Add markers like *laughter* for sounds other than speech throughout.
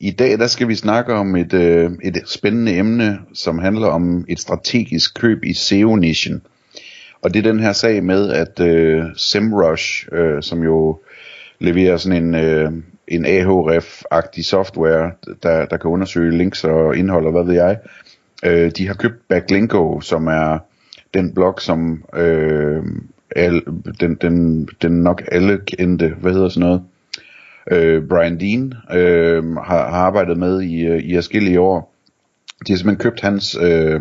I dag der skal vi snakke om et, øh, et spændende emne, som handler om et strategisk køb i SEO-nichen. Og det er den her sag med, at øh, SEMrush, øh, som jo leverer sådan en, øh, en Ahref-agtig software, der, der kan undersøge links og indhold og hvad ved jeg, øh, de har købt Backlinko, som er den blog, som øh, al, den, den, den nok alle kendte, hvad hedder sådan noget, øh, Brian Dean øh, har, har arbejdet med i, øh, i forskellige år. De har simpelthen købt hans, øh,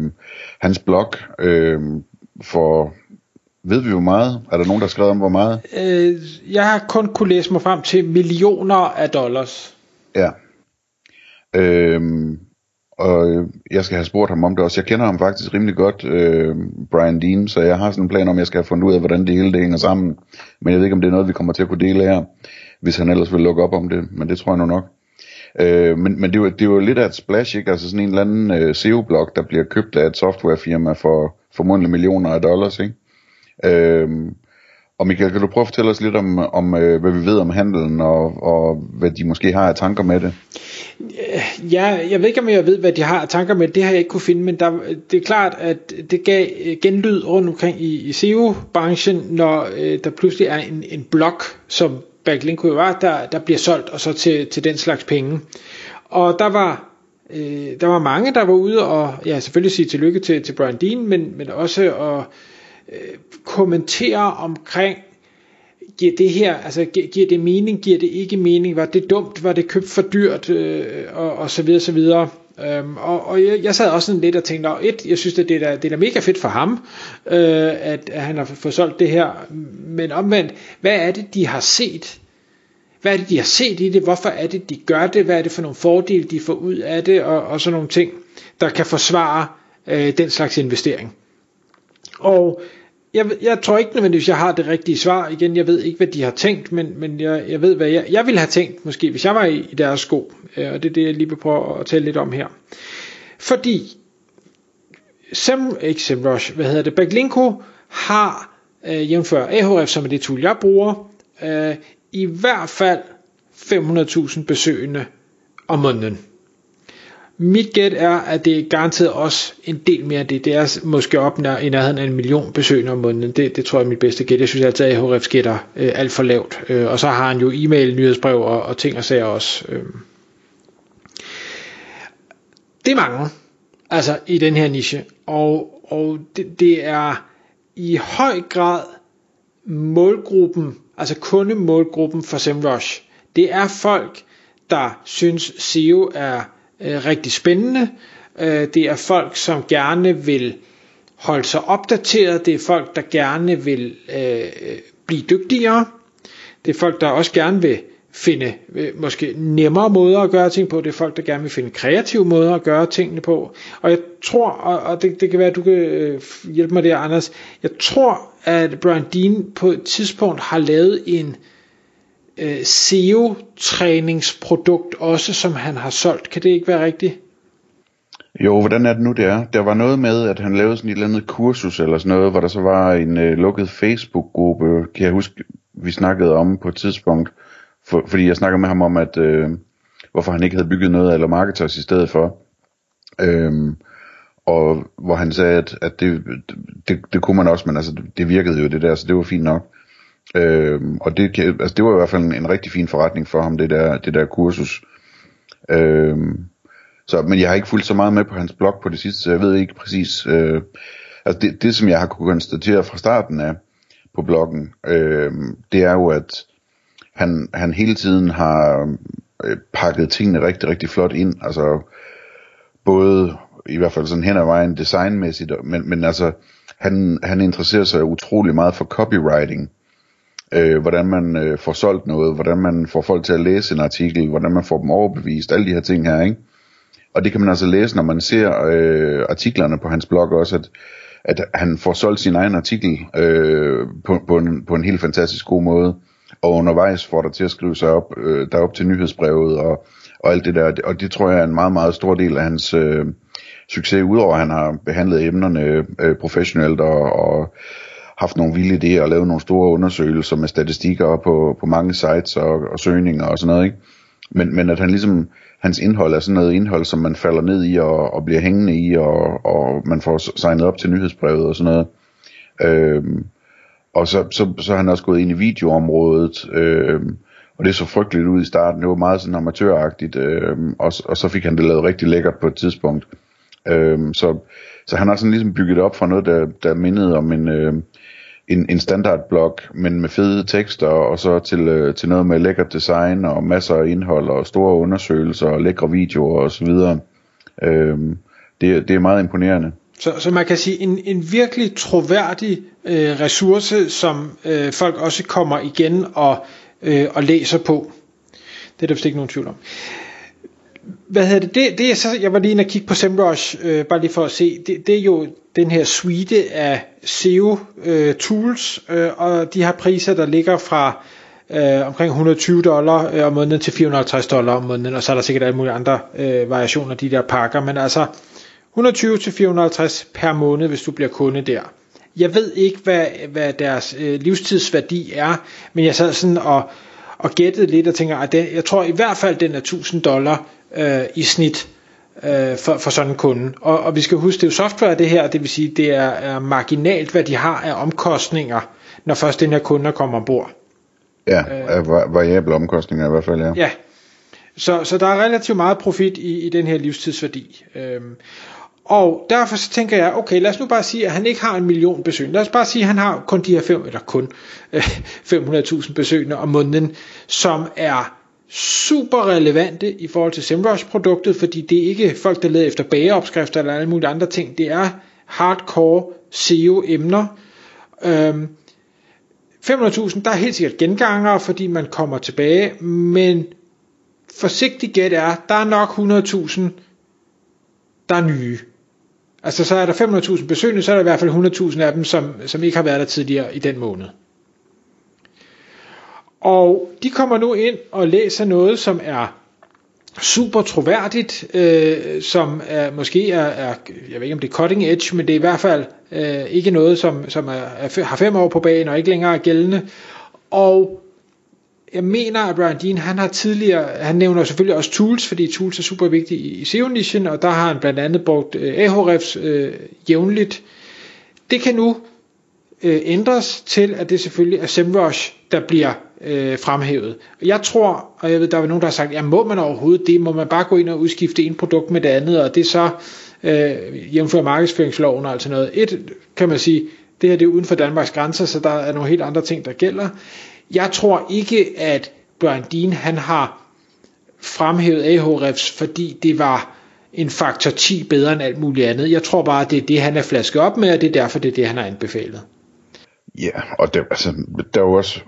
hans blog øh, for, ved vi hvor meget? Er der nogen, der har skrevet om hvor meget? Øh, jeg har kun kunne læse mig frem til millioner af dollars. Ja. Øh, og jeg skal have spurgt ham om det også. Jeg kender ham faktisk rimelig godt, øh, Brian Dean, så jeg har sådan en plan om, at jeg skal have fundet ud af, hvordan det hele det hænger sammen. Men jeg ved ikke, om det er noget, vi kommer til at kunne dele her hvis han ellers vil lukke op om det, men det tror jeg nu nok. Øh, men men det, var, det var lidt af et splash, ikke? Altså sådan en eller anden øh, SEO-blog, der bliver købt af et softwarefirma for formodentlig millioner af dollars, ikke? Øh, og Michael, kan du prøve at fortælle os lidt om, om øh, hvad vi ved om handelen, og, og hvad de måske har af tanker med det? Øh, ja, jeg ved ikke, om jeg ved, hvad de har af tanker med det. Det har jeg ikke kunne finde, men der, det er klart, at det gav øh, genlyd rundt omkring i, i SEO-branchen, når øh, der pludselig er en, en blog, som Backlinko var, der, der bliver solgt, og så til, til den slags penge. Og der var, øh, der var mange, der var ude og ja, selvfølgelig sige tillykke til, til Brian Dean, men, men også at øh, kommentere omkring, giver det her, altså giver det mening, giver det ikke mening, var det dumt, var det købt for dyrt, øh, og, og så videre, så videre. Øhm, og, og jeg, jeg sad også sådan lidt og tænkte, et, jeg synes, at det er, da, det er da mega fedt for ham, øh, at, at han har fået solgt det her, men omvendt, hvad er det, de har set? Hvad er det, de har set i det? Hvorfor er det, de gør det? Hvad er det for nogle fordele, de får ud af det? Og, og sådan nogle ting, der kan forsvare øh, den slags investering. Og jeg, jeg tror ikke nødvendigvis, jeg har det rigtige svar. Igen, jeg ved ikke, hvad de har tænkt, men, men jeg, jeg ved, hvad jeg, jeg ville have tænkt, måske, hvis jeg var i, i deres sko. Øh, og det er det, jeg lige vil prøve at tale lidt om her. Fordi, Sem, ikke SEMrush, hvad hedder det, Backlinko har, øh, jævnfør AHF, som er det tool, jeg bruger, øh, i hvert fald 500.000 besøgende om måneden. Mit gæt er, at det er garanteret også en del mere af det. Det er måske op nær, i nærheden af en million besøgende om måneden. Det, det tror jeg er mit bedste gæt. Jeg synes altid, at HRF gætter øh, alt for lavt. Øh, og så har han jo e-mail, nyhedsbrev og, og ting og sager også. Øh. Det er mange, altså i den her niche. Og, og det, det er i høj grad målgruppen, altså kundemålgruppen for SEMrush. Det er folk, der synes SEO er øh, rigtig spændende. Øh, det er folk, som gerne vil holde sig opdateret. Det er folk, der gerne vil øh, blive dygtigere. Det er folk, der også gerne vil finde øh, måske nemmere måder at gøre ting på. Det er folk, der gerne vil finde kreative måder at gøre tingene på. Og jeg tror, og, og det, det kan være, at du kan øh, hjælpe mig der, Anders. Jeg tror, at Brian Dean på et tidspunkt har lavet en øh, Øh, SEO-træningsprodukt også, som han har solgt. Kan det ikke være rigtigt? Jo, hvordan er det nu, det er? Der var noget med, at han lavede sådan et eller andet kursus eller sådan noget, hvor der så var en øh, lukket Facebook-gruppe, kan jeg huske, vi snakkede om på et tidspunkt, for, fordi jeg snakkede med ham om, at øh, hvorfor han ikke havde bygget noget eller marketers i stedet for. Øhm, og hvor han sagde, at, at det, det, det kunne man også, men altså, det virkede jo det der, så det var fint nok. Øhm, og det, altså, det var i hvert fald en, en rigtig fin forretning for ham, det der, det der kursus. Øhm, så, men jeg har ikke fulgt så meget med på hans blog på det sidste, så jeg ved ikke præcis. Øh, altså det, det, som jeg har kunne konstatere fra starten af på bloggen, øh, det er jo, at han, han hele tiden har øh, pakket tingene rigtig, rigtig flot ind. Altså både i hvert fald sådan hen ad vejen designmæssigt, men, men altså han, han interesserer sig utrolig meget for copywriting. Øh, hvordan man øh, får solgt noget, hvordan man får folk til at læse en artikel, hvordan man får dem overbevist, alle de her ting her, ikke? Og det kan man altså læse, når man ser øh, artiklerne på hans blog også, at, at han får solgt sin egen artikel øh, på, på, en, på en helt fantastisk god måde, og undervejs får der til at skrive sig op, øh, derop til nyhedsbrevet og, og alt det der, og det tror jeg er en meget, meget stor del af hans øh, succes, udover at han har behandlet emnerne øh, professionelt og, og haft nogle vilde idéer og lavet nogle store undersøgelser med statistikker på, på mange sites og, og søgninger og sådan noget, ikke? Men, men at han ligesom, hans indhold er sådan noget indhold, som man falder ned i og, og bliver hængende i, og, og man får signet op til nyhedsbrevet og sådan noget. Øhm, og så, så, så er han også gået ind i videoområdet, øhm, og det så frygteligt ud i starten. Det var meget sådan amatøragtigt, øhm, og, og så fik han det lavet rigtig lækkert på et tidspunkt. Øhm, så, så han har sådan ligesom bygget op fra noget, der, der mindede om en, øh, en, en standardblog, men med fede tekster, og så til, øh, til noget med lækkert design, og masser af indhold, og store undersøgelser, og lækre videoer osv. Øhm, det, det er meget imponerende. Så, så man kan sige en, en virkelig troværdig øh, ressource, som øh, folk også kommer igen og, øh, og læser på. Det er der vist ikke nogen tvivl om hvad hedder det, det, det er så, jeg var lige inde og kigge på SEMrush, øh, bare lige for at se, det, det er jo den her suite af SEO øh, tools, øh, og de har priser, der ligger fra øh, omkring 120 dollar øh, om måneden til 450 dollar om måneden, og så er der sikkert alle mulige andre øh, variationer af de der pakker, men altså 120 til 450 per måned, hvis du bliver kunde der. Jeg ved ikke, hvad, hvad deres øh, livstidsværdi er, men jeg sad sådan og, og gættede lidt og tænker, at den, jeg tror i hvert fald, den er 1000 dollar øh, i snit øh, for, for sådan en kunde. Og, og vi skal huske, det er jo software det her, det vil sige, det er, er marginalt, hvad de har af omkostninger, når først den her kunde kommer ombord. Ja, øh, variable omkostninger i hvert fald, ja. Ja, så, så der er relativt meget profit i, i den her livstidsværdi. Øhm, og derfor så tænker jeg, okay, lad os nu bare sige, at han ikke har en million besøgende. Lad os bare sige, at han har kun de her fem, eller kun øh, 500.000 besøgende om måneden, som er super relevante i forhold til SEMrush produktet, fordi det er ikke folk, der leder efter bageopskrifter eller alle mulige andre ting. Det er hardcore SEO emner. Øhm, 500.000, der er helt sikkert gengangere, fordi man kommer tilbage, men forsigtig gæt er, der er nok 100.000, der er nye. Altså så er der 500.000 besøgende, så er der i hvert fald 100.000 af dem, som, som ikke har været der tidligere i den måned. Og de kommer nu ind og læser noget, som er super troværdigt, øh, som er, måske er, er, jeg ved ikke om det er cutting edge, men det er i hvert fald øh, ikke noget, som, som er, er, har fem år på banen og ikke længere er gældende. Og jeg mener, at Brian Dean, han har tidligere, han nævner selvfølgelig også tools, fordi tools er super vigtige i SEO-nichen, og der har han blandt andet brugt øh, Ahrefs øh, jævnligt. Det kan nu øh, ændres til, at det selvfølgelig er SEMrush, der bliver øh, fremhævet. Jeg tror, og jeg ved, der er nogen, der har sagt, ja, må man overhovedet det? Må man bare gå ind og udskifte en produkt med det andet, og det er så øh, jævnfører markedsføringsloven og altså noget. Et, kan man sige, det her det er uden for Danmarks grænser, så der er nogle helt andre ting, der gælder. Jeg tror ikke, at Bjørn han har fremhævet Ahrefs, fordi det var en faktor 10 bedre end alt muligt andet. Jeg tror bare, det er det, han er flasket op med, og det er derfor, det er det, han har anbefalet. Ja, og det, altså, der er jo også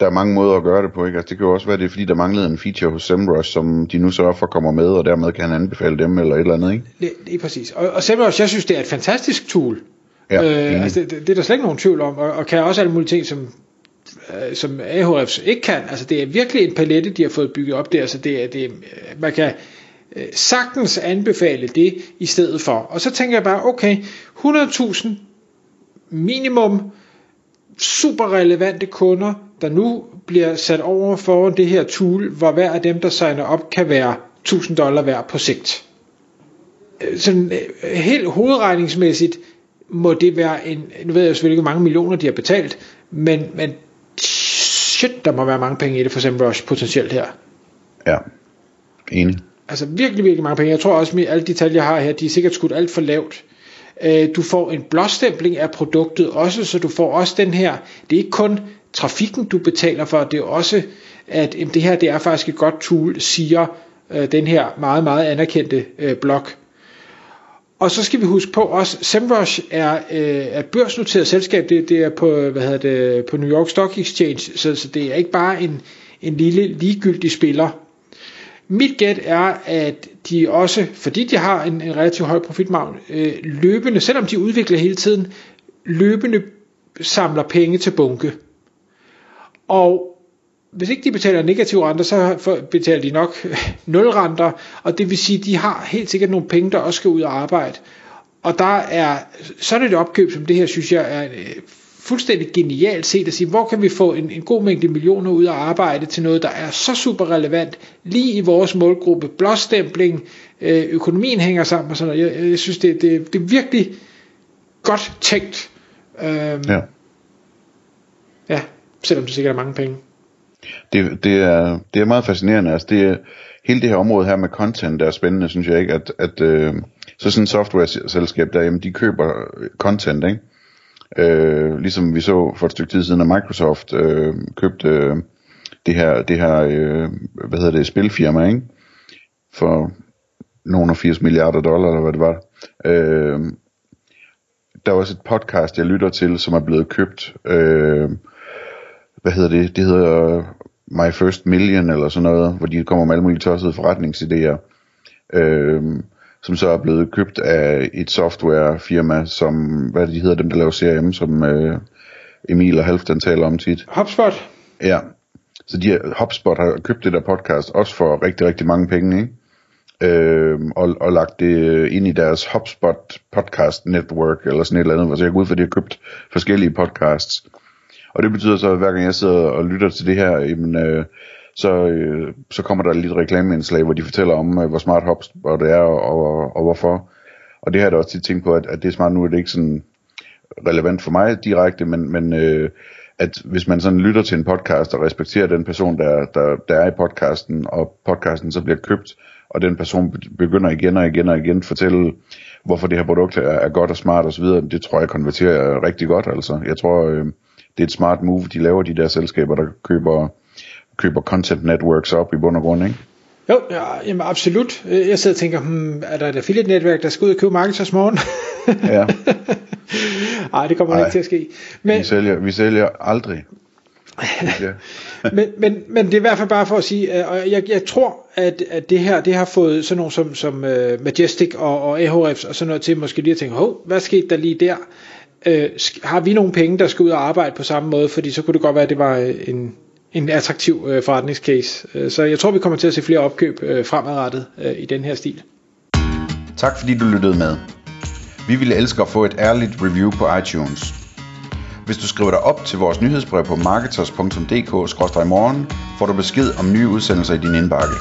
der er mange måder at gøre det på, ikke? Altså, det kan jo også være, det er fordi, der manglede en feature hos SEMrush, som de nu sørger for kommer med, og dermed kan han anbefale dem eller et eller andet, ikke? Det, det er præcis. Og, og SEMrush, jeg synes, det er et fantastisk tool. Ja, øh, altså, det, det, er der slet ikke nogen tvivl om, og, og kan også alle mulige ting, som øh, som Ahrefs ikke kan. Altså det er virkelig en palette, de har fået bygget op der, så det er, det, man kan øh, sagtens anbefale det i stedet for. Og så tænker jeg bare, okay, 100.000 minimum super relevante kunder, der nu bliver sat over for det her tool, hvor hver af dem, der signer op, kan være 1000 dollar værd på sigt. Øh, sådan øh, helt hovedregningsmæssigt må det være en, nu ved jeg selvfølgelig ikke, hvor mange millioner de har betalt, men, men shit, der må være mange penge i det for SEMrush potentielt her. Ja, enig. Altså virkelig, virkelig mange penge. Jeg tror også, at alle de tal, jeg har her, de er sikkert skudt alt for lavt. Øh, du får en blåstempling af produktet også, så du får også den her, det er ikke kun trafikken, du betaler for, det er også, at det her det er faktisk et godt tool, siger øh, den her meget, meget anerkendte øh, blog. Og så skal vi huske på også, SEMrush er, øh, et børsnoteret selskab, det, det er på, hvad hedder det, på New York Stock Exchange, så, så det er ikke bare en, en lille ligegyldig spiller. Mit gæt er, at de også, fordi de har en, en relativt høj profitmargin, øh, løbende, selvom de udvikler hele tiden, løbende samler penge til bunke. Og hvis ikke de betaler negative renter, så betaler de nok *laughs* nul renter, og det vil sige, at de har helt sikkert nogle penge, der også skal ud og arbejde. Og der er sådan et opkøb som det her, synes jeg er øh, fuldstændig genialt set at sige, hvor kan vi få en, en god mængde millioner ud og arbejde til noget, der er så super relevant, lige i vores målgruppe, blåstempling, øh, økonomien hænger sammen og sådan noget. Jeg, jeg synes, det, det, det er virkelig godt tænkt. Øhm, ja. Selvom det sikkert er mange penge. Det, det, er, det er meget fascinerende. Altså, det er, hele det her område her med content, der er spændende, synes jeg ikke, at, at øh, så sådan et software-selskab der, jamen, de køber content, ikke? Øh, ligesom vi så for et stykke tid siden, at Microsoft øh, købte øh, det her, det her øh, hvad hedder det, spilfirma, ikke? For nogle 80 milliarder dollar, eller hvad det var. Øh, der er også et podcast, jeg lytter til, som er blevet købt. Øh, hvad hedder det? Det hedder My First Million, eller sådan noget, hvor de kommer med alle mulige tossede forretningsidéer. Øh, som så er blevet købt af et softwarefirma, som, hvad de hedder, dem der laver CRM, som øh, Emil og Halfdan taler om tit. HubSpot? Ja, så de, HubSpot har købt det der podcast, også for rigtig, rigtig mange penge, ikke? Øh, og, og lagt det ind i deres HubSpot podcast network, eller sådan et eller andet, så jeg går ud for, at de har købt forskellige podcasts. Og det betyder så, at hver gang jeg sidder og lytter til det her, jamen, øh, så, øh, så kommer der lidt reklameindslag, hvor de fortæller om, øh, hvor smart HubSpot er, og, og, og hvorfor. Og det har jeg da også tit tænkt på, at, at det er smart nu, er det ikke sådan relevant for mig direkte, men, men øh, at hvis man sådan lytter til en podcast og respekterer den person, der, der, der er i podcasten, og podcasten så bliver købt, og den person begynder igen og igen og igen at fortælle, hvorfor det her produkt er, er godt og smart osv., det tror jeg konverterer rigtig godt. Altså. Jeg tror, øh, det er et smart move, de laver de der selskaber, der køber køber content networks op i bund og grund, ikke? Jo, ja, jamen absolut. Jeg sidder og tænker, hmm, er der et affiliate netværk, der skal ud og købe Marketers morgen? *laughs* ja. *laughs* Nej, det kommer Ej, ikke til at ske. Men, vi, sælger, vi sælger aldrig. ja. *laughs* men, men, men det er i hvert fald bare for at sige, og jeg, jeg tror, at, at det her det har fået sådan nogle som, som uh, Majestic og, og Ahrefs og sådan noget til måske lige at tænke, hov, hvad skete der lige der? Øh, har vi nogle penge, der skal ud og arbejde på samme måde? Fordi så kunne det godt være, at det var øh, en, en attraktiv øh, forretningscase. Øh, så jeg tror, vi kommer til at se flere opkøb øh, fremadrettet øh, i den her stil. Tak fordi du lyttede med. Vi ville elske at få et ærligt review på iTunes. Hvis du skriver dig op til vores nyhedsbrev på marketers.dk-morgen, får du besked om nye udsendelser i din indbakke.